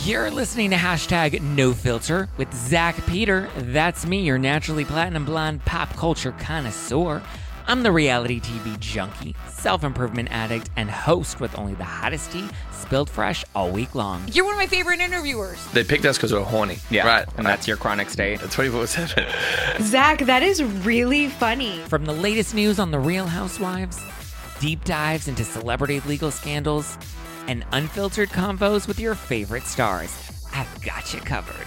You're listening to hashtag no filter with Zack Peter. That's me, your naturally platinum blonde pop culture connoisseur. I'm the reality TV junkie, self improvement addict, and host with only the hottest tea spilled fresh all week long. You're one of my favorite interviewers. They picked us because we're horny. Yeah, Right. And that's your chronic state. 24 7. Zack, that is really funny. From the latest news on the Real Housewives, deep dives into celebrity legal scandals, and unfiltered convos with your favorite stars, I've got you covered.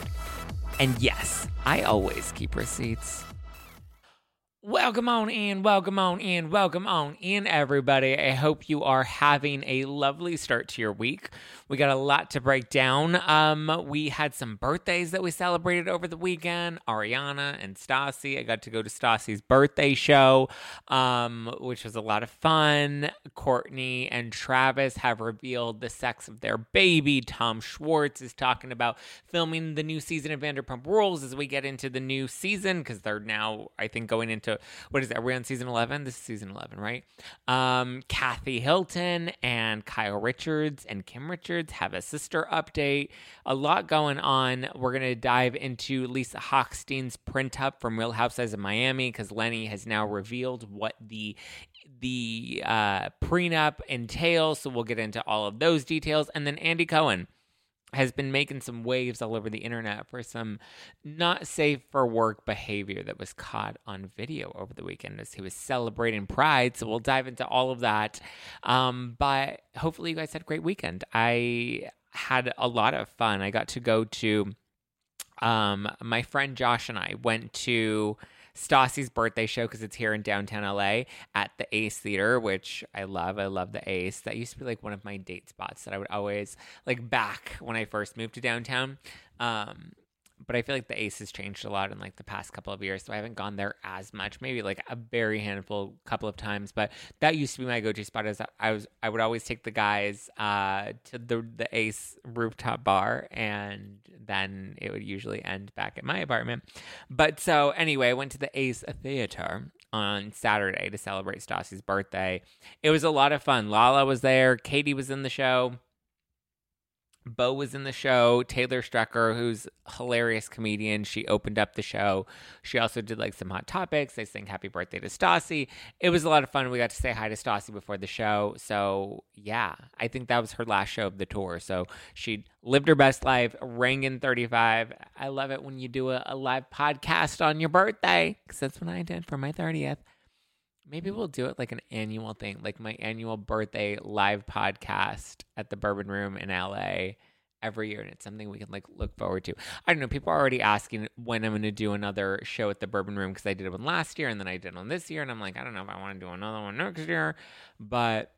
And yes, I always keep receipts. Welcome on in, welcome on in, welcome on in, everybody. I hope you are having a lovely start to your week. We got a lot to break down. Um, we had some birthdays that we celebrated over the weekend. Ariana and Stassi. I got to go to Stassi's birthday show, um, which was a lot of fun. Kourtney and Travis have revealed the sex of their baby. Tom Schwartz is talking about filming the new season of Vanderpump Rules as we get into the new season because they're now, I think, going into what is that? We're we on season 11? This is season 11, right? Um, Kathy Hilton and Kyle Richards and Kim Richards have a sister update. A lot going on. We're going to dive into Lisa Hochstein's prenup from Real Housewives of Miami because Lenny has now revealed what the the uh, prenup entails. So we'll get into all of those details. And then Andy Cohen has been making some waves all over the internet for some not safe for work behavior that was caught on video over the weekend as he was celebrating Pride. So we'll dive into all of that. Um, but hopefully, you guys had a great weekend. I had a lot of fun. I got to go to um, my friend Josh and I went to Stassi's birthday show because it's here in downtown LA at the Ace Theater, which I love. I love the Ace. That used to be like one of my date spots that I would always like back when I first moved to downtown. Um, but I feel like the Ace has changed a lot in like the past couple of years, so I haven't gone there as much. Maybe like a very handful, couple of times. But that used to be my go-to spot. Is I was I would always take the guys uh, to the the Ace rooftop bar, and then it would usually end back at my apartment. But so anyway, I went to the Ace Theater on Saturday to celebrate Stassi's birthday. It was a lot of fun. Lala was there. Katie was in the show. Beau was in the show. Taylor Strecker, who's hilarious comedian, she opened up the show. She also did like some hot topics. They sang happy birthday to Stassi. It was a lot of fun. We got to say hi to Stassi before the show. So yeah, I think that was her last show of the tour. So she lived her best life, rang in 35. I love it when you do a, a live podcast on your birthday because that's what I did for my 30th. Maybe we'll do it like an annual thing, like my annual birthday live podcast at the Bourbon Room in LA every year. And it's something we can like look forward to. I don't know. People are already asking when I'm going to do another show at the Bourbon Room because I did one last year and then I did one this year. And I'm like, I don't know if I want to do another one next year, but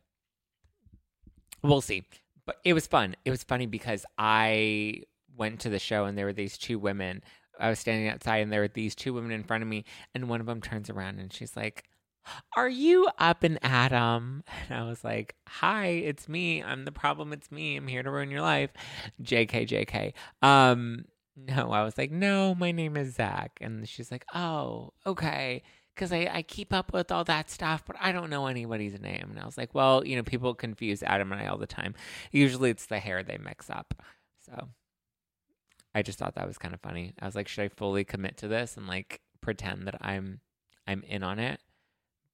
we'll see. But it was fun. It was funny because I went to the show and there were these two women. I was standing outside and there were these two women in front of me. And one of them turns around and she's like, are you up and Adam? And I was like, Hi, it's me. I'm the problem. It's me. I'm here to ruin your life. JK, JK. Um, no, I was like, No, my name is Zack. And she's like, Oh, okay. Because I, I keep up with all that stuff, but I don't know anybody's name. And I was like, Well, you know, people confuse Adam and I all the time. Usually it's the hair they mix up. So I just thought that was kind of funny. I was like, Should I fully commit to this and like pretend that I'm I'm in on it?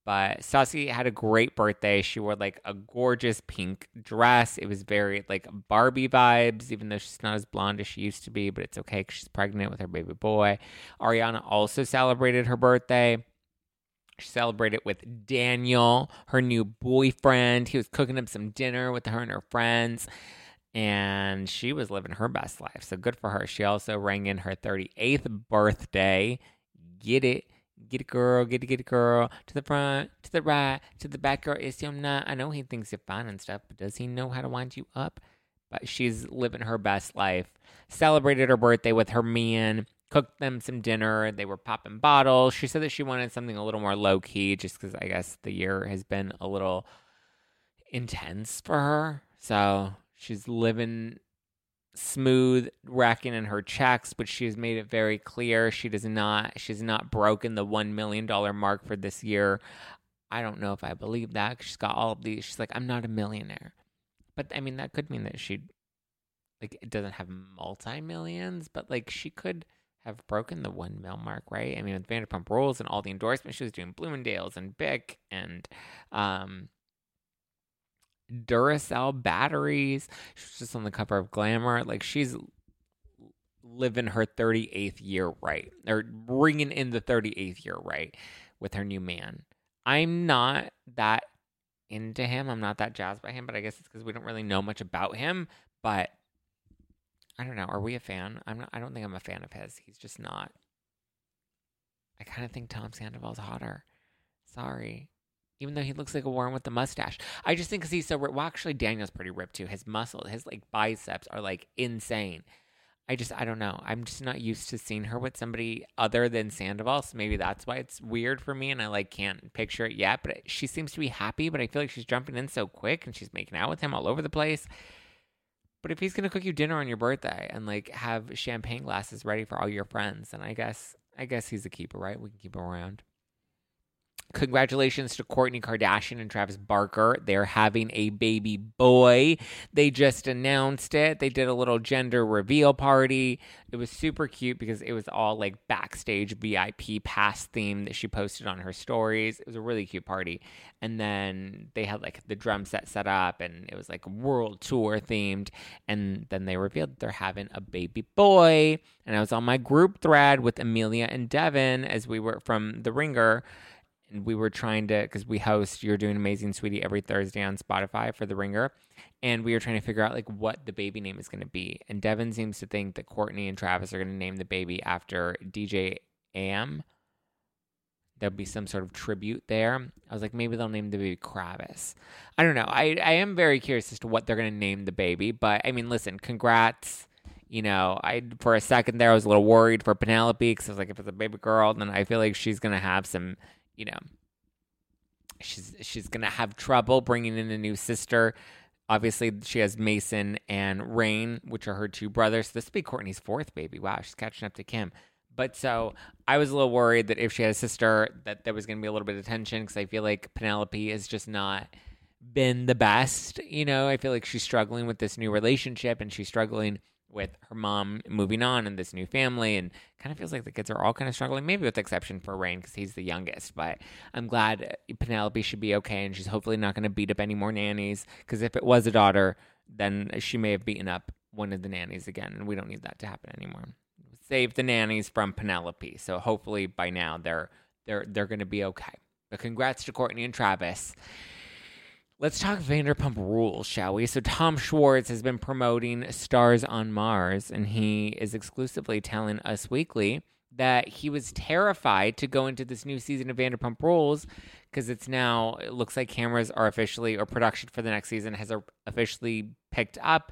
But Stassi had a great birthday. She wore like a gorgeous pink dress. It was very like Barbie vibes, even though she's not as blonde as she used to be, but it's okay because she's pregnant with her baby boy. Ariana also celebrated her birthday. She celebrated with Daniel, her new boyfriend. He was cooking up some dinner with her and her friends, and she was living her best life. So good for her. She also rang in her 38th birthday. Get it? Get a girl. Get it, get it, girl. To the front, to the right, to the back, girl. Is him not? I know he thinks you're fine and stuff, but does he know how to wind you up? But she's living her best life. Celebrated her birthday with her man. Cooked them some dinner. They were popping bottles. She said that she wanted something a little more low key, just because I guess the year has been a little intense for her. So she's living smooth racking in her checks, but she has made it very clear she does not she's not broken the one million dollar mark for this year. I don't know if I believe that. She's got all of these. She's like, I'm not a millionaire, but I mean that could mean that she like it doesn't have multi millions, but like she could have broken the one mil mark, right? I mean, with Vanderpump Rules and all the endorsements, she was doing Bloomingdale's and Bic and um, Duracell batteries. She's just on the cover of Glamour. Like she's living her 38th year right, or bringing in the 38th year right with her new man. I'm not that into him. I'm not that jazzed by him, but I guess it's because we don't really know much about him. But I don't know. Are we a fan? I'm not. I don't think I'm a fan of his. He's just not. I kind of think Tom Sandoval's hotter. Sorry. Even though he looks like a Warren with the mustache. I just think because he's so ripped. Well, actually, Daniel's pretty ripped too. His muscle, his like biceps are like insane. I just, I don't know. I'm just not used to seeing her with somebody other than Sandoval. So maybe that's why it's weird for me and I like can't picture it yet. But she seems to be happy, but I feel like she's jumping in so quick and she's making out with him all over the place. But if he's gonna cook you dinner on your birthday and like have champagne glasses ready for all your friends, then I guess I guess he's a keeper, right? We can keep him around. Congratulations to Kourtney Kardashian and Travis Barker. They're having a baby boy. They just announced it. They did a little gender reveal party. It was super cute because it was all like backstage VIP pass theme that she posted on her stories. It was a really cute party. And then they had like the drum set set up and it was like world tour themed. And then they revealed they're having a baby boy. And I was on my group thread with Amelia and Devin as we were from The Ringer we were trying to because we host you're doing amazing sweetie every thursday on spotify for the ringer. And we were trying to figure out like what the baby name is going to be. And devin seems to think that kourtney and travis are going to name the baby after dj am. There'll be some sort of tribute there. I was like maybe they'll name the baby kravis. I don't know. I, I am very curious as to what they're going to name the baby. But i mean listen congrats. You know, I for a second there I was a little worried for Penelope because I was like, if it's a baby girl, then I feel like she's gonna have some you know, she's she's gonna have trouble bringing in a new sister. Obviously, she has Mason and Rain, which are her two brothers. This will be Kourtney's fourth baby. Wow, she's catching up to Kim. But so I was a little worried that if she had a sister, that there was going to be a little bit of tension because I feel like Penelope has just not been the best. You know, I feel like she's struggling with this new relationship and she's struggling with her mom moving on and this new family and kind of feels like the kids are all kind of struggling maybe with exception for rain because he's the youngest but i'm glad uh, penelope should be okay and she's hopefully not going to beat up any more nannies because if it was a daughter then she may have beaten up one of the nannies again and we don't need that to happen anymore. Save the nannies from penelope so hopefully by now they're they're they're going to be okay. But congrats to kourtney and travis Let's talk Vanderpump Rules, shall we? So, Tom Schwartz has been promoting Stars on Mars, and he is exclusively telling Us Weekly that he was terrified to go into this new season of Vanderpump Rules because it's now, it looks like cameras are officially, or production for the next season has uh, officially picked up.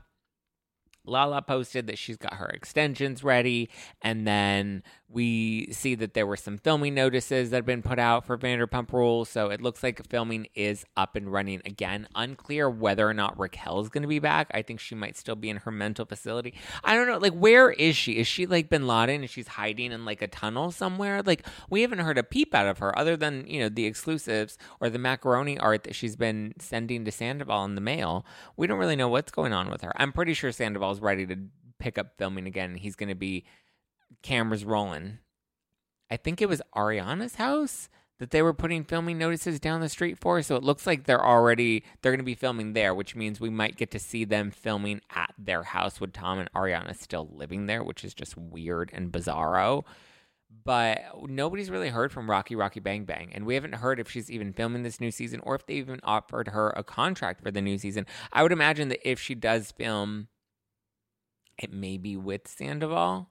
Lala posted that she's got her extensions ready, and then we see that there were some filming notices that have been put out for Vanderpump Rules. So it looks like filming is up and running again. Unclear whether or not Raquel is going to be back. I think she might still be in her mental facility. I don't know. Like, where is she? Is she like Bin Laden and she's hiding in like a tunnel somewhere? Like, we haven't heard a peep out of her other than you know the exclusives or the macaroni art that she's been sending to Sandoval in the mail. We don't really know what's going on with her. I'm pretty sure Sandoval's ready to pick up filming again. He's going to be cameras rolling. I think it was Ariana's house that they were putting filming notices down the street for. So it looks like they're already they're going to be filming there, which means we might get to see them filming at their house with Tom and Ariana still living there, which is just weird and bizarro. But nobody's really heard from Rocky Rocky Bang Bang, and we haven't heard if she's even filming this new season or if they even offered her a contract for the new season. I would imagine that if she does film, it may be with Sandoval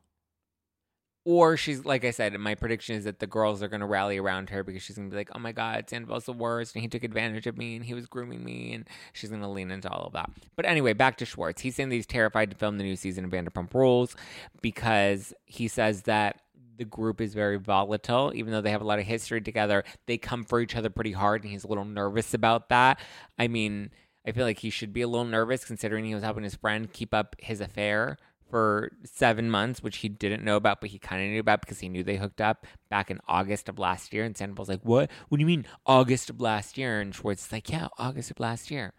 or she's like I said, my prediction is that the girls are going to rally around her because she's going to be like, "Oh my God, Sandoval's the worst, and he took advantage of me, and he was grooming me," and she's going to lean into all of that. But anyway, back to Schwartz. He's saying that he's terrified to film the new season of Vanderpump Rules because he says that the group is very volatile, even though they have a lot of history together. They come for each other pretty hard, and he's a little nervous about that. I mean, I feel like he should be a little nervous considering he was helping his friend keep up his affair for seven months, which he didn't know about, but he kind of knew about because he knew they hooked up back in August of last year. And Sandoval's like, What? What do you mean August of last year? And Schwartz is like, Yeah, August of last year.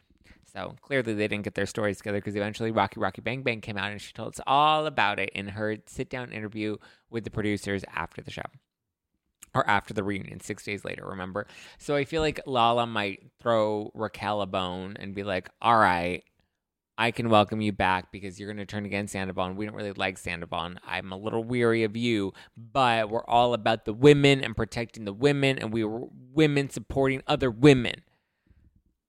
So clearly they didn't get their stories together because eventually Rocky Rocky Bang Bang came out and she told us all about it in her sit down interview with the producers after the show. Or after the reunion, six days later, remember? So I feel like Lala might throw Raquel a bone and be like, all right, I can welcome you back because you're going to turn against Sandoval. And we don't really like Sandoval. I'm a little weary of you, but we're all about the women and protecting the women, and we were women supporting other women.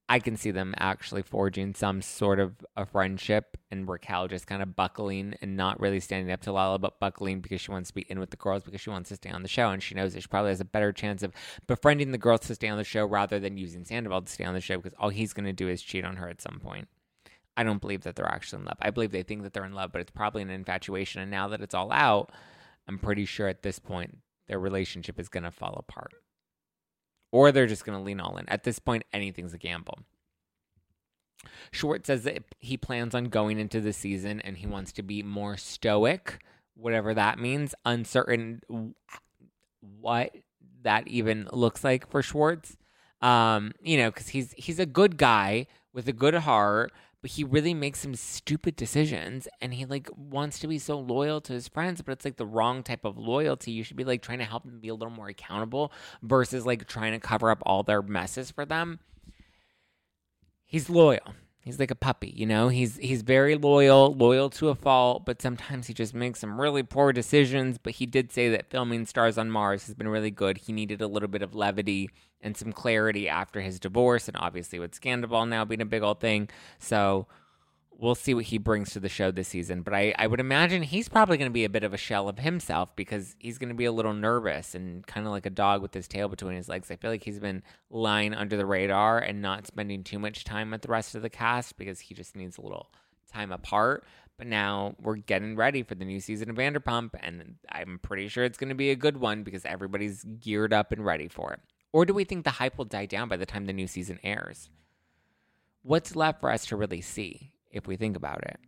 I can see them actually forging some sort of a friendship and Raquel just kind of buckling and not really standing up to Lala, but buckling because she wants to be in with the girls because she wants to stay on the show. And she knows that she probably has a better chance of befriending the girls to stay on the show rather than using Sandoval to stay on the show because all he's going to do is cheat on her at some point. I don't believe that they're actually in love. I believe they think that they're in love, but it's probably an infatuation. And now that it's all out, I'm pretty sure at this point their relationship is going to fall apart or they're just going to lean all in. At this point, anything's a gamble. Schwartz says that he plans on going into the season and he wants to be more stoic, whatever that means, uncertain what that even looks like for Schwartz. Um, you know, because he's he's a good guy with a good heart, he really makes some stupid decisions and he like wants to be so loyal to his friends but it's like the wrong type of loyalty. You should be like trying to help them be a little more accountable versus like trying to cover up all their messes for them. He's loyal he's like a puppy you know? He's he's very loyal loyal to a fault but sometimes he just makes some really poor decisions. But he did say that filming stars on mars has been really good. He needed a little bit of levity and some clarity after his divorce and obviously with Scandoval now being a big old thing. So we'll see what he brings to the show this season but i, I would imagine he's probably going to be a bit of a shell of himself because he's going to be a little nervous and kind of like a dog with his tail between his legs i feel like he's been lying under the radar and not spending too much time with the rest of the cast because he just needs a little time apart but now we're getting ready for the new season of Vanderpump, and I'm pretty sure it's going to be a good one because everybody's geared up and ready for it. Or do we think the hype will die down by the time the new season airs? What's left for us to really see if we think about it?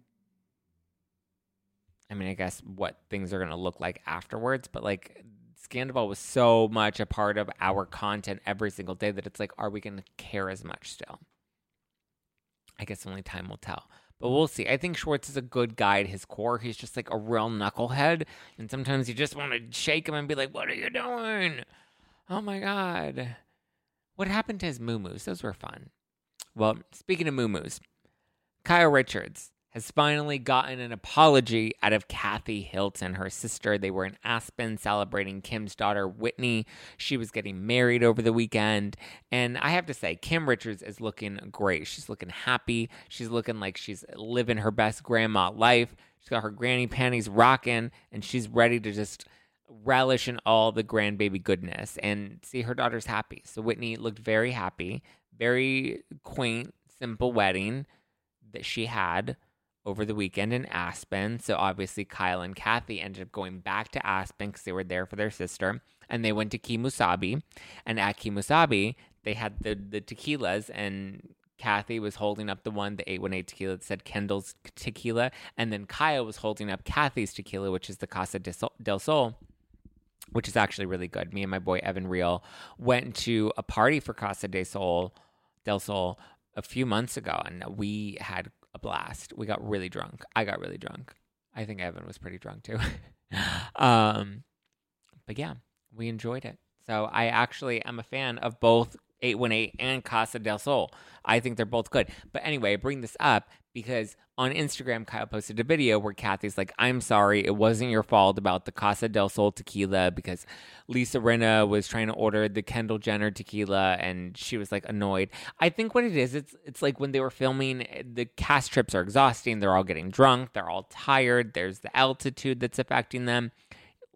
I mean, I guess what things are going to look like afterwards, but like Scandoval was so much a part of our content every single day that it's like, are we going to care as much still? I guess only time will tell. But we'll see. I think Schwartz is a good guy at his core. He's just like a real knucklehead. And sometimes you just want to shake him and be like, what are you doing? Oh my God. What happened to his moo Those were fun. Well, speaking of moo Kyle Richards has finally gotten an apology out of Kathy Hilton, her sister. They were in Aspen celebrating Kim's daughter, Whitney. She was getting married over the weekend. And I have to say, Kim Richards is looking great. She's looking happy. She's looking like she's living her best grandma life. She's got her granny panties rocking, and she's ready to just relish in all the grandbaby goodness and see her daughter's happy. So Whitney looked very happy, very quaint, simple wedding that she had over the weekend in Aspen. So obviously Kyle and Kathy ended up going back to Aspen because they were there for their sister. And they went to Kemo Sabe. And at Kemo Sabe, they had the, the tequilas and Kathy was holding up the one, the 818 tequila that said Kendall's tequila. And then Kyle was holding up Kathy's tequila, which is the Casa del Sol which is actually really good. Me and my boy Evan Real went to a party for Casa de Sol del Sol a few months ago, and we had a blast. We got really drunk. I got really drunk. I think Evan was pretty drunk too. um, but yeah, we enjoyed it. So I actually am a fan of both 818 and Casa del Sol. I think they're both good. But anyway, I bring this up because on Instagram, Kyle posted a video where Kathy's like, I'm sorry, it wasn't your fault about the Casa del Sol tequila because Lisa Rinna was trying to order the Kendall Jenner tequila and she was like annoyed. I think what it is, it's it's like when they were filming, the cast trips are exhausting. They're all getting drunk, they're all tired, there's the altitude that's affecting them.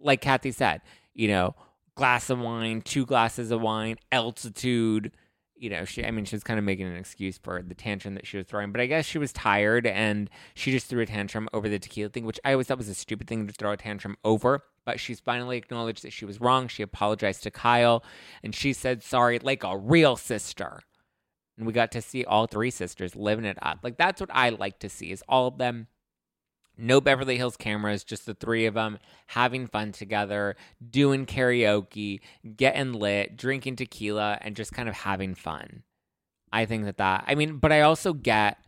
Like Kathy said, you know, glass of wine, two glasses of wine, altitude you know, she, I mean, she was kind of making an excuse for the tantrum that she was throwing, but I guess she was tired and she just threw a tantrum over the tequila thing, which I always thought was a stupid thing to throw a tantrum over. But she's finally acknowledged that she was wrong. She apologized to Kyle and she said sorry like a real sister. And we got to see all three sisters living it up. Like, that's what I like to see is all of them no Beverly Hills cameras, just the three of them having fun together, doing karaoke, getting lit, drinking tequila, and just kind of having fun. I think that that, I mean, but I also get,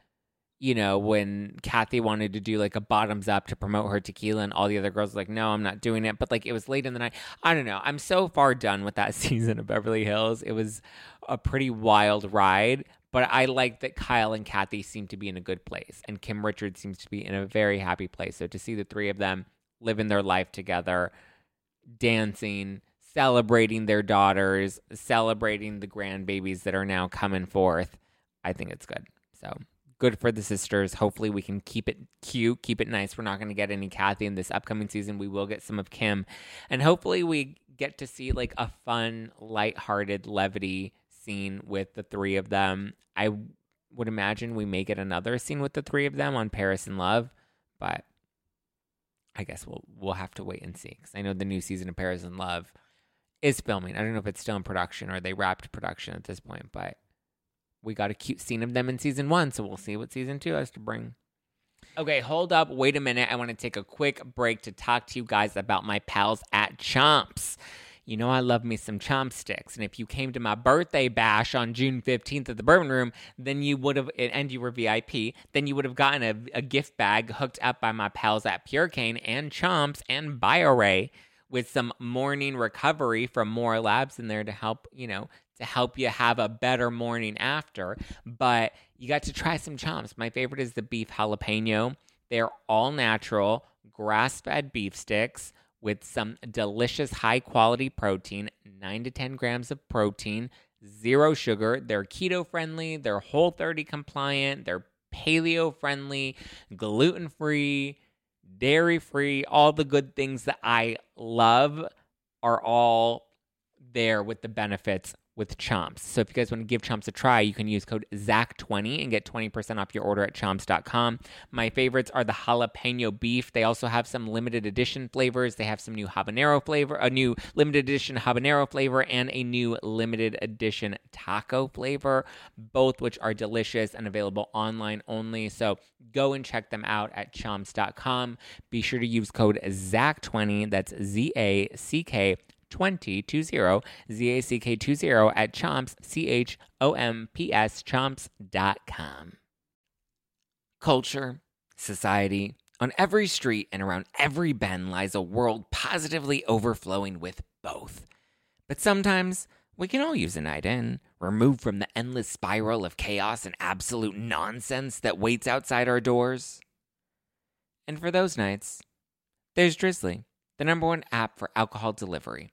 you know, when Kathy wanted to do like a bottoms up to promote her tequila and all the other girls were like, no, I'm not doing it. But like it was late in the night. I don't know. I'm so far done with that season of Beverly Hills. It was a pretty wild ride. But I like that Kyle and Kathy seem to be in a good place, and Kim Richards seems to be in a very happy place. So to see the three of them living their life together, dancing, celebrating their daughters, celebrating the grandbabies that are now coming forth, I think it's good. So good for the sisters. Hopefully, we can keep it cute, keep it nice. We're not going to get any Kathy in this upcoming season. We will get some of Kim, and hopefully, we get to see like a fun, light-hearted levity scene with the three of them. I would imagine we may get another scene with the three of them on Paris in Love, but I guess we'll we'll have to wait and see because I know the new season of Paris in Love is filming. I don't know if it's still in production or they wrapped production at this point, but we got a cute scene of them in season one, so we'll see what season two has to bring. Okay, hold up. Wait a minute. I want to take a quick break to talk to you guys about my pals at Chomps. You know, I love me some chopsticks. And if you came to my birthday bash on June 15th at the Bourbon Room, then you would have, and you were VIP, then you would have gotten a, a gift bag hooked up by my pals at Purecane and Chomps and BioRay with some morning recovery from More Labs in there to help, you know, to help you have a better morning after. But you got to try some chomps. My favorite is the beef jalapeno. They're all natural, grass fed beef sticks with some delicious high quality protein, 9 to 10 grams of protein, zero sugar. They're keto friendly, they're whole 30 compliant, they're paleo friendly, gluten free, dairy free, all the good things that I love are all there with the benefits with Chomps. So if you guys want to give Chomps a try, you can use code ZACK20 and get 20% off your order at chomps.com. My favorites are the jalapeno beef. They also have some limited edition flavors. They have some new habanero flavor, a new limited edition habanero flavor, and a new limited edition taco flavor, both which are delicious and available online only. So go and check them out at chomps.com. Be sure to use code ZACK20. That's Z A C K 20, 20, Z-A-C-K 20 at Chomps, C-H-O-M-P-S, chomps.com. Culture, society, on every street and around every bend lies a world positively overflowing with both. But sometimes we can all use a night in, removed from the endless spiral of chaos and absolute nonsense that waits outside our doors. And for those nights, there's Drizzly, the number one app for alcohol delivery.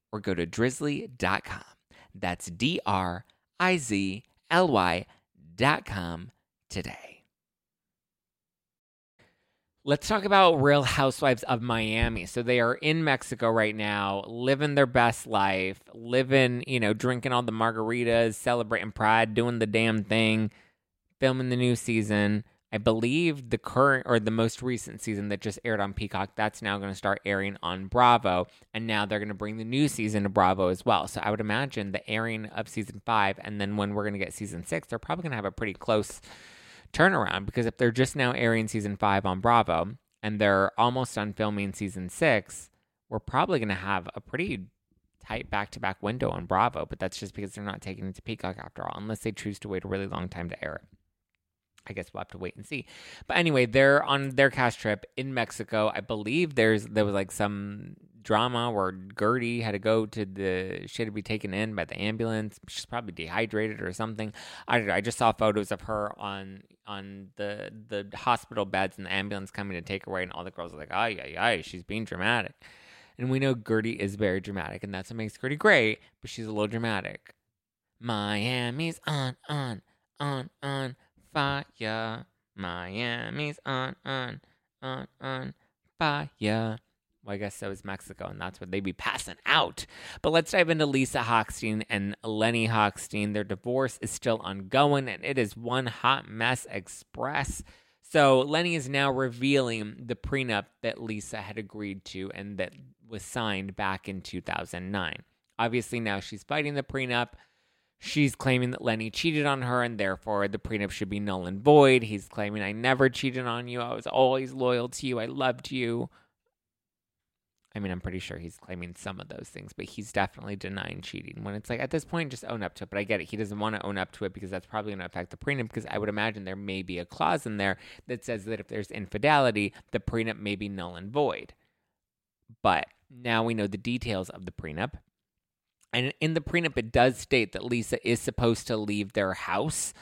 or go to drizzly.com. That's D R I Z L Y.com today. Let's talk about Real Housewives of Miami. So they are in Mexico right now, living their best life, living, you know, drinking all the margaritas, celebrating pride, doing the damn thing, filming the new season. I believe the current or the most recent season that just aired on Peacock, that's now going to start airing on Bravo. And now they're going to bring the new season to Bravo as well. So I would imagine the airing of season five and then when we're going to get season six, they're probably going to have a pretty close turnaround because if they're just now airing season five on Bravo and they're almost done filming season six, we're probably going to have a pretty tight back to back window on Bravo. But that's just because they're not taking it to Peacock after all, unless they choose to wait a really long time to air it. I guess we'll have to wait and see. But anyway, they're on their cast trip in Mexico. I believe there's there was like some drama where Guerdy had to go to the she had to be taken in by the ambulance. She's probably dehydrated or something. I don't know. I just saw photos of her on on the the hospital beds and the ambulance coming to take her away, and all the girls are like, "Ay ay ay, she's being dramatic." And we know Guerdy is very dramatic, and that's what makes Guerdy great. But she's a little dramatic. Miami's on on on on fire. Miami's on, on, on, on fire. Well, I guess so is Mexico, and that's where they'd be passing out. But let's dive into Lisa Hochstein and Lenny Hochstein. Their divorce is still ongoing, and it is one hot mess express. So Lenny is now revealing the prenup that Lisa had agreed to and that was signed back in 2009. Obviously, now she's fighting the prenup. She's claiming that Lenny cheated on her and therefore the prenup should be null and void. He's claiming, I never cheated on you. I was always loyal to you. I loved you. I mean, I'm pretty sure he's claiming some of those things, but he's definitely denying cheating. When it's like at this point, just own up to it. But I get it. He doesn't want to own up to it because that's probably going to affect the prenup. Because I would imagine there may be a clause in there that says that if there's infidelity, the prenup may be null and void. But now we know the details of the prenup. And in the prenup, it does state that Lisa is supposed to leave their house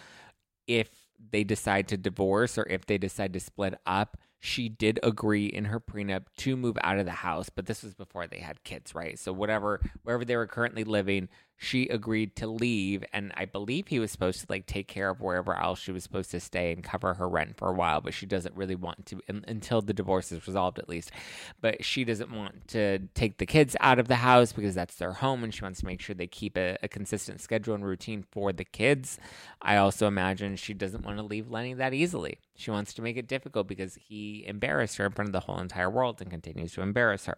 if they decide to divorce or if they decide to split up she did agree in her prenup to move out of the house, but this was before they had kids, right? So whatever wherever they were currently living, she agreed to leave and I believe he was supposed to like take care of wherever else she was supposed to stay and cover her rent for a while, but she doesn't really want to until the divorce is resolved at least. But she doesn't want to take the kids out of the house because that's their home and she wants to make sure they keep a, a consistent schedule and routine for the kids. I also imagine she doesn't want to leave Lenny that easily. She wants to make it difficult because he embarrassed her in front of the whole entire world and continues to embarrass her.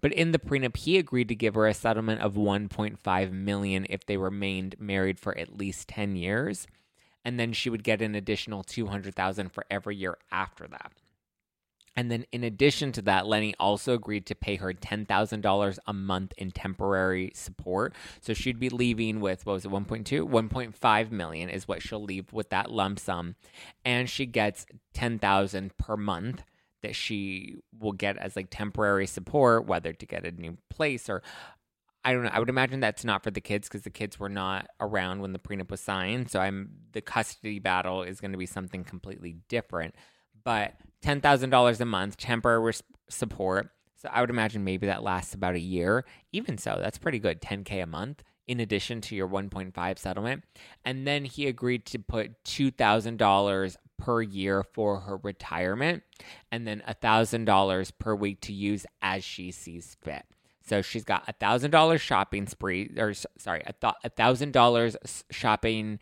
But in the prenup, he agreed to give her a settlement of 1.5 million if they remained married for at least 10 years, and then she would get an additional 200,000 for every year after that. And then, in addition to that, Lenny also agreed to pay her $10,000 a month in temporary support. So she'd be leaving with, what was it, 1.2? 1.5 million is what she'll leave with that lump sum. And she gets 10,000 per month that she will get as like temporary support, whether to get a new place or I don't know. I would imagine that's not for the kids because the kids were not around when the prenup was signed. So I'm the custody battle is going to be something completely different. But $10,000 a month, temporary support. So I would imagine maybe that lasts about a year. Even so, that's pretty good. 10K a month in addition to your 1.5 settlement. And then he agreed to put $2,000 per year for her retirement and then $1,000 per week to use as she sees fit. So she's got a thousand dollars shopping spree, or sorry, a thousand dollars shopping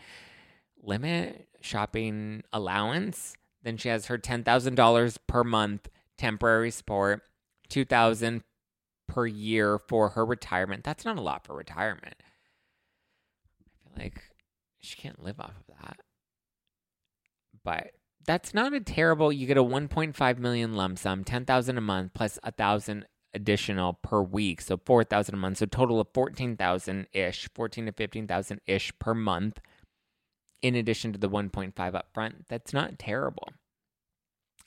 limit, shopping allowance, then she has her $10,000 per month temporary support, 2000 per year for her retirement. That's not a lot for retirement. I feel like she can't live off of that. But that's not a terrible you get a 1.5 million lump sum, 10,000 a month plus a 1,000 additional per week, so 4,000 a month, so total of 14,000 ish, 14 to 15,000 ish per month in addition to the 1.5 up front. That's not terrible.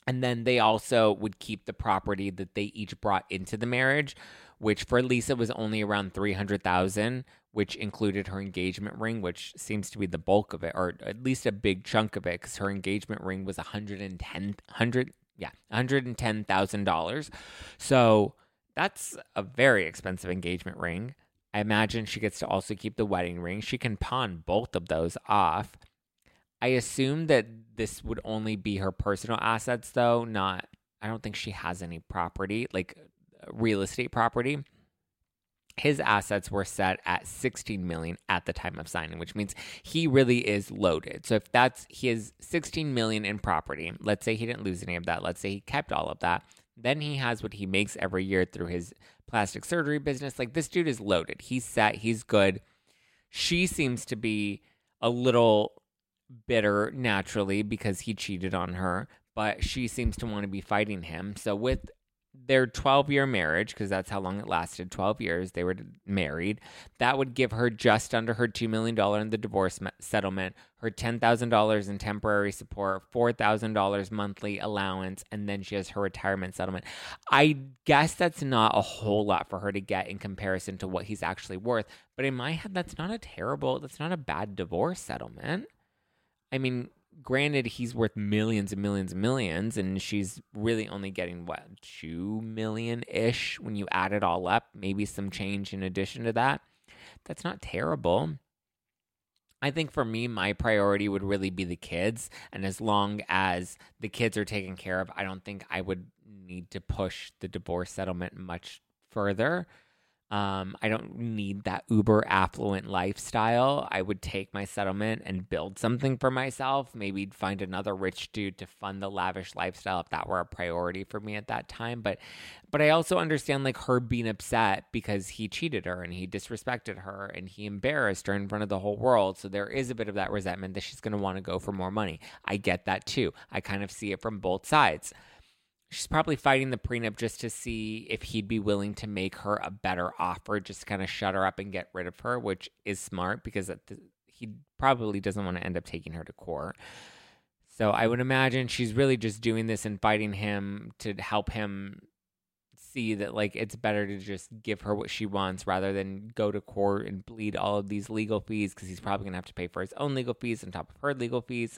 And then they also would keep the property that they each brought into the marriage, which for Lisa was only around 300,000, which included her engagement ring, which seems to be the bulk of it, or at least a big chunk of it, because her engagement ring was 110, 100, yeah, $110,000. So that's a very expensive engagement ring. I imagine she gets to also keep the wedding ring. She can pawn both of those off. I assume that this would only be her personal assets, though. Not, I don't think she has any property, like uh, real estate property. His assets were set at 16 million at the time of signing, which means he really is loaded. So if that's his 16 million in property, let's say he didn't lose any of that, let's say he kept all of that, then he has what he makes every year through his plastic surgery business. Like this dude is loaded. He's set, he's good. She seems to be a little bitter naturally because he cheated on her, but she seems to want to be fighting him. So with their 12 year marriage, because that's how long it lasted 12 years, they were married. That would give her just under her $2 million in the divorce settlement, her $10,000 in temporary support, $4,000 monthly allowance, and then she has her retirement settlement. I guess that's not a whole lot for her to get in comparison to what he's actually worth. But in my head, that's not a terrible, that's not a bad divorce settlement. I mean, granted, he's worth millions and millions and millions, and she's really only getting what two million ish when you add it all up. Maybe some change in addition to that. That's not terrible. I think for me, my priority would really be the kids. And as long as the kids are taken care of, I don't think I would need to push the divorce settlement much further. Um, I don't need that uber affluent lifestyle. I would take my settlement and build something for myself. Maybe find another rich dude to fund the lavish lifestyle if that were a priority for me at that time. But, but I also understand like her being upset because he cheated her and he disrespected her and he embarrassed her in front of the whole world. So there is a bit of that resentment that she's going to want to go for more money. I get that too. I kind of see it from both sides she's probably fighting the prenup just to see if he'd be willing to make her a better offer, just kind of shut her up and get rid of her, which is smart because he probably doesn't want to end up taking her to court. So I would imagine she's really just doing this and fighting him to help him see that like it's better to just give her what she wants rather than go to court and bleed all of these legal fees because he's probably gonna have to pay for his own legal fees on top of her legal fees.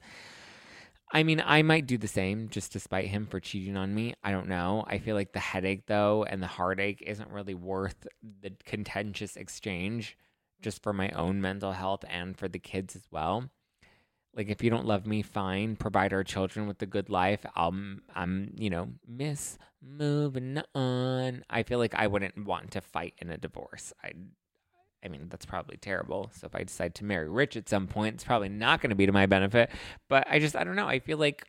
I mean, I might do the same just to spite him for cheating on me. I don't know. I feel like the headache, though, and the heartache isn't really worth the contentious exchange just for my own mental health and for the kids as well. Like, if you don't love me, fine. Provide our children with a good life. I'm, I'm, you know, miss moving on. I feel like I wouldn't want to fight in a divorce. I I mean, that's probably terrible. So if I decide to marry rich at some point, it's probably not going to be to my benefit. But I just, I don't know. I feel like,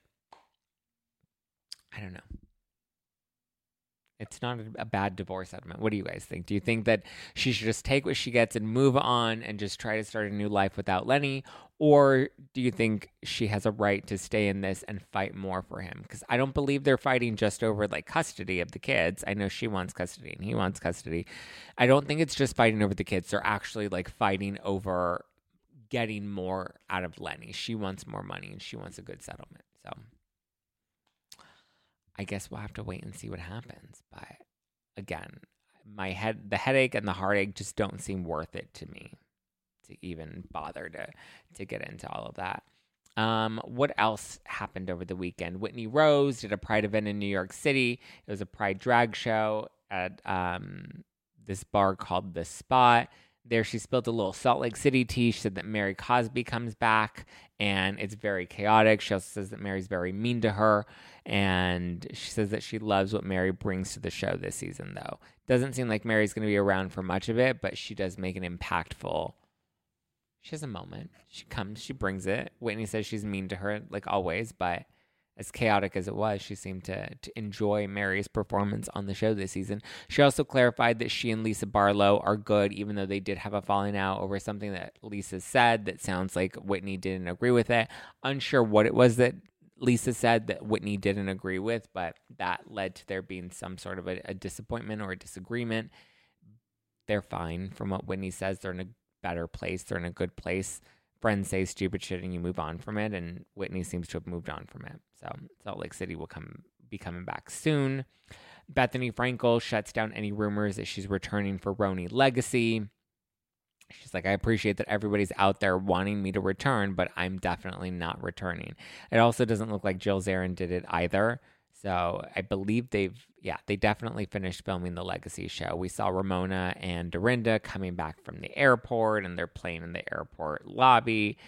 I don't know. It's not a, bad divorce settlement. What do you guys think? Do you think that she should just take what she gets and move on and just try to start a new life without Lenny? Or do you think she has a right to stay in this and fight more for him? Because I don't believe they're fighting just over like custody of the kids. I know she wants custody and he wants custody. I don't think it's just fighting over the kids. They're actually like fighting over getting more out of Lenny. She wants more money and she wants a good settlement. So I guess we'll have to wait and see what happens. But again, my head, the headache and the heartache just don't seem worth it to me to even bother to to get into all of that. Um, what else happened over the weekend? Whitney Rose did a Pride event in New York City. It was a Pride drag show at um, this bar called The Spot. There, she spilled a little Salt Lake City tea. She said that Mary Cosby comes back and it's very chaotic. She also says that Mary's very mean to her. And she says that she loves what Mary brings to the show this season, though. Doesn't seem like Mary's going to be around for much of it, but she does make an impactful. She has a moment. She comes, she brings it. Whitney says she's mean to her, like always, but as chaotic as it was, she seemed to, to enjoy Mary's performance on the show this season. She also clarified that she and Lisa Barlow are good, even though they did have a falling out over something that Lisa said that sounds like Whitney didn't agree with it. Unsure what it was that Lisa said that Whitney didn't agree with, but that led to there being some sort of a, a disappointment or a disagreement. They're fine from what Whitney says. They're in a better place, they're in a good place friends say stupid shit and you move on from it. And Whitney seems to have moved on from it. So Salt Lake City will come be coming back soon. Bethenny Frankel shuts down any rumors that she's returning for RHONY Legacy. She's like, I appreciate that everybody's out there wanting me to return, but I'm definitely not returning. It also doesn't look like Jill Zarin did it either. So I believe they've, yeah, they definitely finished filming the Legacy show. We saw Ramona and Dorinda coming back from the airport and they're playing in the airport lobby.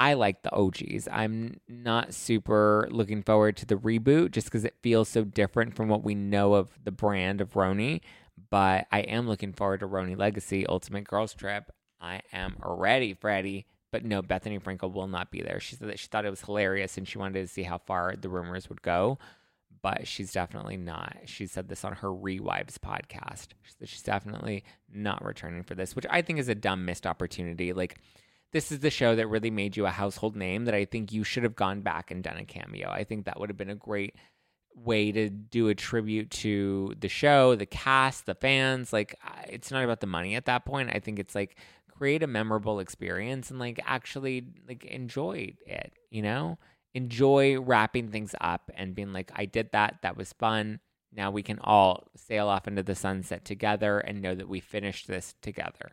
I like the OGs. I'm not super looking forward to the reboot just because it feels so different from what we know of the brand of RHONY. But I am looking forward to RHONY Legacy Ultimate Girls Trip. I am ready, Freddie. But no, Bethenny Frankel will not be there. She said that she thought it was hilarious and she wanted to see how far the rumors would go. But she's definitely not. She said this on her Rewives podcast. She's definitely not returning for this, which I think is a dumb missed opportunity. Like, this is the show that really made you a household name that I think you should have gone back and done a cameo. I think that would have been a great way to do a tribute to the show, the cast, the fans. Like, it's not about the money at that point. I think it's like create a memorable experience and like actually like enjoy it, you know? Enjoy wrapping things up and being like, I did that. That was fun. Now we can all sail off into the sunset together and know that we finished this together.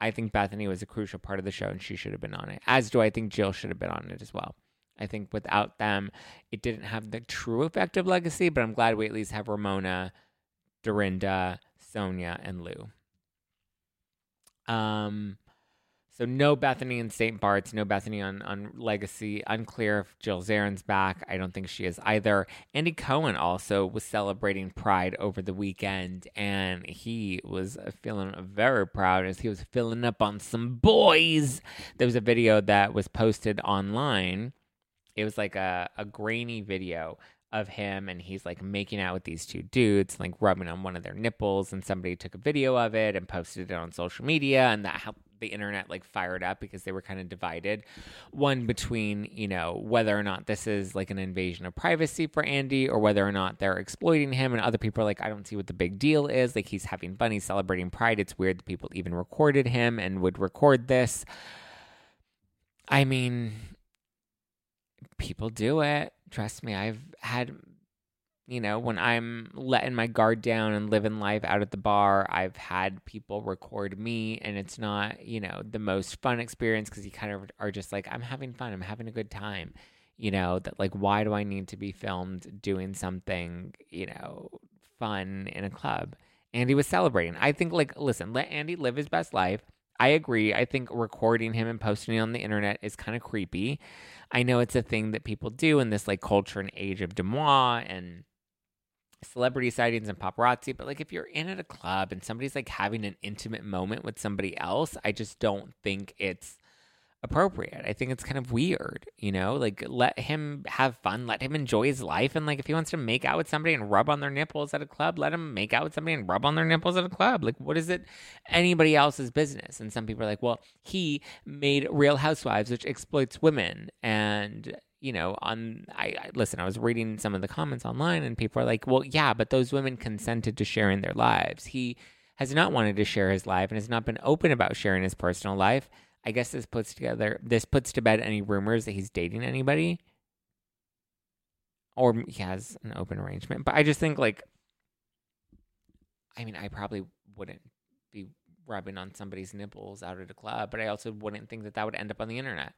I think Bethenny was a crucial part of the show and she should have been on it, as do I think Jill should have been on it as well. I think without them, it didn't have the true effect of legacy, but I'm glad we at least have Ramona, Dorinda, Sonja, and Lou. Um, So no Bethenny in St. Bart's, no Bethenny on, on Legacy. Unclear if Jill Zarin's back. I don't think she is either. Andy Cohen also was celebrating Pride over the weekend, and he was feeling very proud as he was filling up on some boys. There was a video that was posted online. It was like a, a grainy video of him and he's like making out with these two dudes, like rubbing on one of their nipples, and somebody took a video of it and posted it on social media, and that helped the internet like fired up because they were kind of divided. One between, you know, whether or not this is like an invasion of privacy for Andy or whether or not they're exploiting him. And other people are like, I don't see what the big deal is. Like he's having fun, he's celebrating Pride. It's weird that people even recorded him and would record this. I mean, people do it. Trust me, I've had you know, when I'm letting my guard down and living life out at the bar, I've had people record me, and it's not, you know, the most fun experience because you kind of are just like, I'm having fun, I'm having a good time. You know, that like, why do I need to be filmed doing something, you know, fun in a club? Andy was celebrating. I think, like, listen, let Andy live his best life. I agree. I think recording him and posting it on the internet is kind of creepy. I know it's a thing that people do in this like culture and age of DeuxMoi and celebrity sightings and paparazzi, but like if you're in at a club and somebody's like having an intimate moment with somebody else, I just don't think it's appropriate. I think it's kind of weird, you know? Like let him have fun, let him enjoy his life and like if he wants to make out with somebody and rub on their nipples at a club, let him make out with somebody and rub on their nipples at a club. Like what is it anybody else's business? And some people are like, "Well, he made Real Housewives which exploits women." And you know, on I, I, listen, I was reading some of the comments online and people are like, "Well, yeah, but those women consented to sharing their lives. He has not wanted to share his life and has not been open about sharing his personal life." I guess this puts together this puts to bed any rumors that he's dating anybody or he has an open arrangement. But I just think like I mean, I probably wouldn't be rubbing on somebody's nipples out at a club, but I also wouldn't think that that would end up on the internet.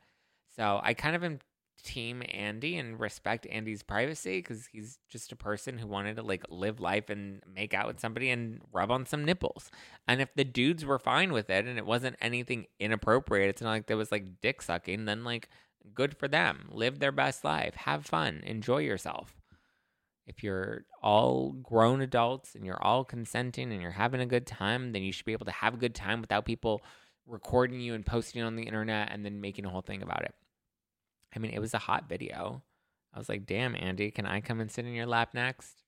So I kind of am team Andy and respect Andy's privacy because he's just a person who wanted to like live life and make out with somebody and rub on some nipples. And if the dudes were fine with it and it wasn't anything inappropriate, it's not like there was like dick sucking, then like good for them. Live their best life, have fun, enjoy yourself. If you're all grown adults and you're all consenting and you're having a good time, then you should be able to have a good time without people recording you and posting on the internet and then making a whole thing about it. I mean, it was a hot video. I was like, damn, Andy, can I come and sit in your lap next?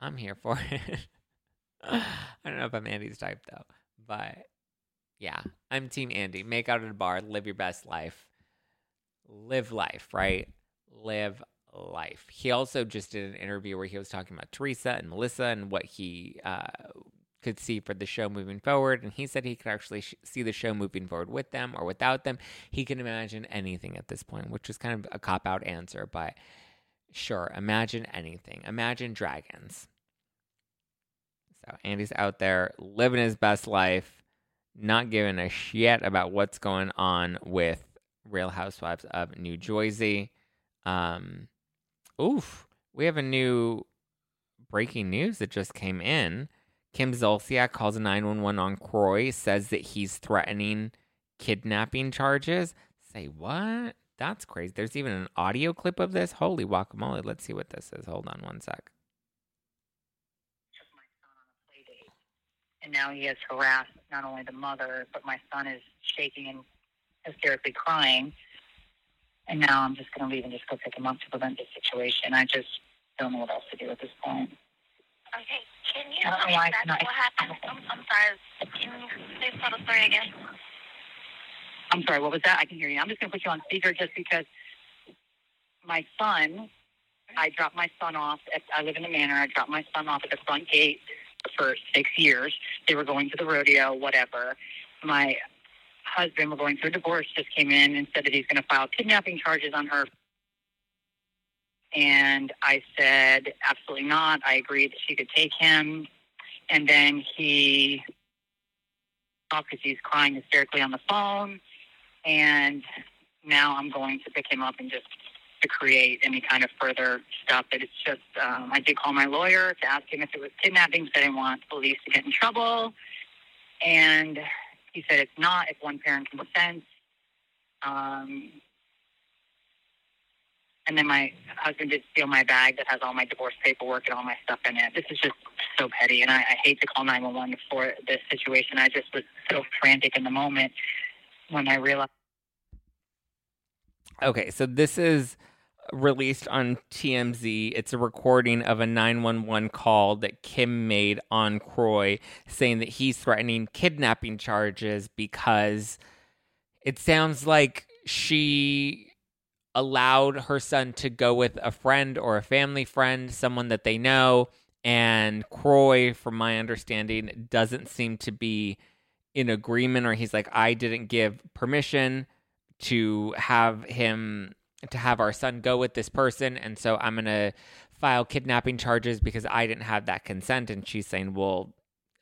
I'm here for it. I don't know if I'm Andy's type though, but yeah, I'm Team Andy. Make out at a bar, live your best life. Live life, right? Live life. He also just did an interview where he was talking about Teresa and Melissa and what he uh, could see for the show moving forward. And he said he could actually sh- see the show moving forward with them or without them. He can imagine anything at this point, which is kind of a cop out answer, but sure, imagine anything. Imagine dragons. So Andy's out there living his best life, not giving a shit about what's going on with Real Housewives of New Jersey. Um, oof, we have a new breaking news that just came in. Kim Zolciak calls 911 on Kroy, says that he's threatening kidnapping charges. Say what? That's crazy. There's even an audio clip of this. Holy guacamole. Let's see what this is. Hold on one sec. Took my son on a playdate, And now he has harassed not only the mother, but my son is shaking and hysterically crying. And now I'm just going to leave and just go pick him up to prevent this situation. I just don't know what else to do at this point. Okay, can you tell me why not? what happened? I'm, I'm sorry. Can you please tell the story again? I'm sorry, what was that? I can hear you. I'm just going to put you on speaker just because my son, I dropped my son off. At, I live in the manor. I dropped my son off at the front gate for six years. They were going to the rodeo, whatever. My husband, we're going through a divorce, just came in and said that he's going to file kidnapping charges on her. And I said, absolutely not. I agreed that she could take him. And then he, because he's crying hysterically on the phone and now I'm going to pick him up and just to create any kind of further stuff. That it's just um, I did call my lawyer to ask him if it was kidnapping because I didn't want police to get in trouble, and he said it's not if one parent consents. Um, and then my husband did steal my bag that has all my divorce paperwork and all my stuff in it. This is just so petty, and I, I hate to call 911 for this situation. I just was so frantic in the moment when I realized. Okay, so this is released on TMZ. It's a recording of a 911 call that Kim made on Kroy saying that he's threatening kidnapping charges because it sounds like she allowed her son to go with a friend or a family friend, someone that they know. And Kroy, from my understanding, doesn't seem to be in agreement, or he's like, I didn't give permission to have him to have our son go with this person and so i'm going to file kidnapping charges because i didn't have that consent and she's saying well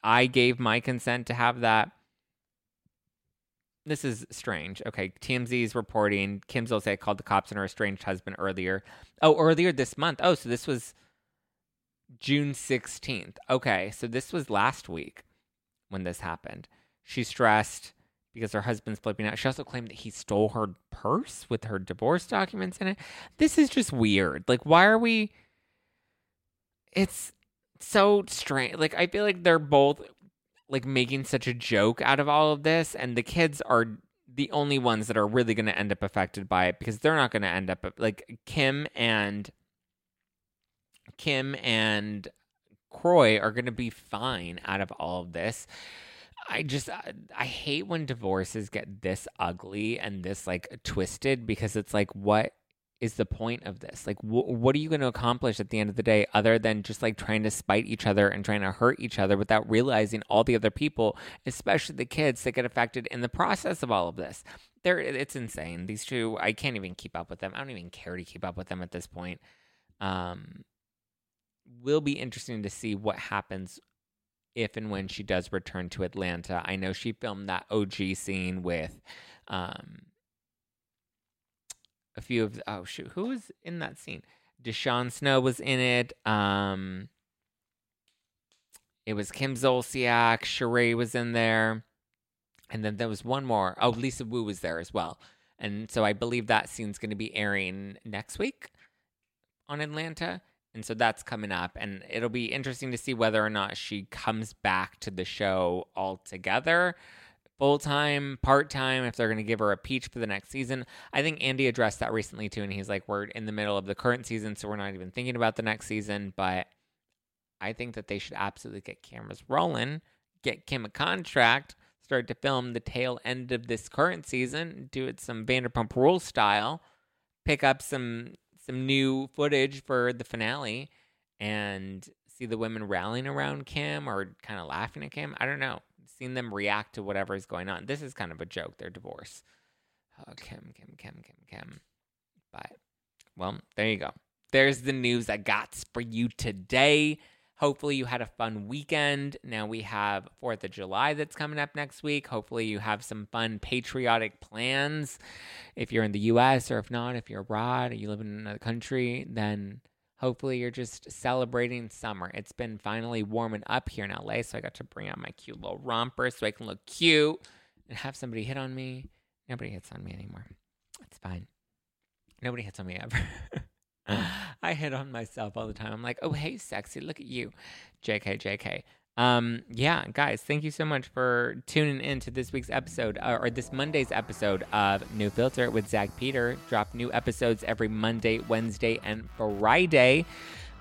i gave my consent to have that this is strange okay tmz is reporting kim zolciak called the cops on her estranged husband earlier oh earlier this month oh so this was june 16th okay so this was last week when this happened she's stressed because her husband's flipping out. She also claimed that he stole her purse with her divorce documents in it. This is just weird. Like, why are we? It's so strange. Like, I feel like they're both like making such a joke out of all of this, and the kids are the only ones that are really going to end up affected by it because they're not going to end up like Kim and Kim and Kroy are going to be fine out of all of this. I just I, hate when divorces get this ugly and this like twisted because it's like what is the point of this? Like wh- what are you going to accomplish at the end of the day other than just like trying to spite each other and trying to hurt each other without realizing all the other people, especially the kids that get affected in the process of all of this. They're it's insane. These two I can't even keep up with them. I don't even care to keep up with them at this point. Um will be interesting to see what happens if and when she does return to Atlanta. I know she filmed that OG scene with um, a few of oh shoot, who was in that scene? DeShawn Snow was in it. Um, it was Kim Zolciak, Sheree was in there, and then there was one more. Oh, Lisa Wu was there as well. And so I believe that scene's going to be airing next week on Atlanta. And so that's coming up. And it'll be interesting to see whether or not she comes back to the show altogether full time, part time, if they're going to give her a peach for the next season. I think Andy addressed that recently too. And he's like, we're in the middle of the current season, so we're not even thinking about the next season. But I think that they should absolutely get cameras rolling, get Kim a contract, start to film the tail end of this current season, do it some Vanderpump Rules style, pick up some some new footage for the finale and see the women rallying around Kim or kind of laughing at Kim. I don't know. Seeing them react to whatever is going on. This is kind of a joke, their divorce. Oh, Kim, Kim, Kim, Kim, Kim. But, well, there you go. There's the news I got for you today. Hopefully, you had a fun weekend. Now we have 4th of July that's coming up next week. Hopefully, you have some fun patriotic plans. If you're in the US or if not, if you're abroad or you live in another country, then hopefully you're just celebrating summer. It's been finally warming up here in LA, so I got to bring out my cute little romper so I can look cute and have somebody hit on me. Nobody hits on me anymore. It's fine. Nobody hits on me ever. I hit on myself all the time. I'm like, oh, hey, sexy, look at you. JK, JK. Um, yeah, guys, thank you so much for tuning in to this week's episode, uh, or this Monday's episode of No Filter with Zack Peter. Drop new episodes every Monday, Wednesday, and Friday.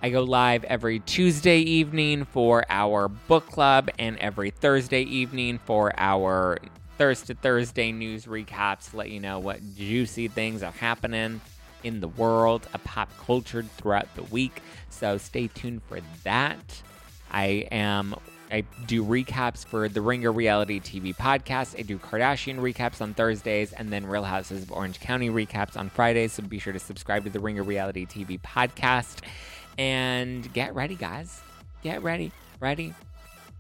I go live every Tuesday evening for our book club and every Thursday evening for our Thursday Thursday news recaps to let you know what juicy things are happening in the world of pop culture throughout the week. So stay tuned for that. I am I do recaps for the Ringer Reality TV podcast. I do Kardashian recaps on Thursdays and then Real Houses of Orange County recaps on Fridays. So be sure to subscribe to the Ringer Reality TV podcast and get ready, guys. Get ready. Ready?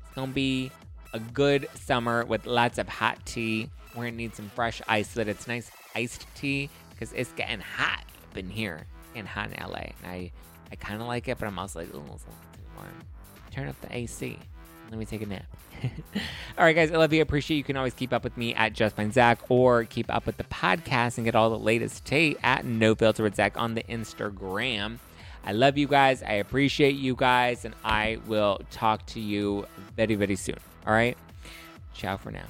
It's going to be a good summer with lots of hot tea. We're going to need some fresh ice so that it's nice iced tea because it's getting hot up in here and hot in LA. And I, I kind of like it, but I'm also like, oh, it's a little too warm. Turn up the AC. Let me take a nap. all right, guys. I love you. I appreciate you. You can always keep up with me at Just Plain Zack or keep up with the podcast and get all the latest tate at No Filter with Zack on the Instagram. I love you guys. I appreciate you guys. And I will talk to you very, very soon. All right. Ciao for now.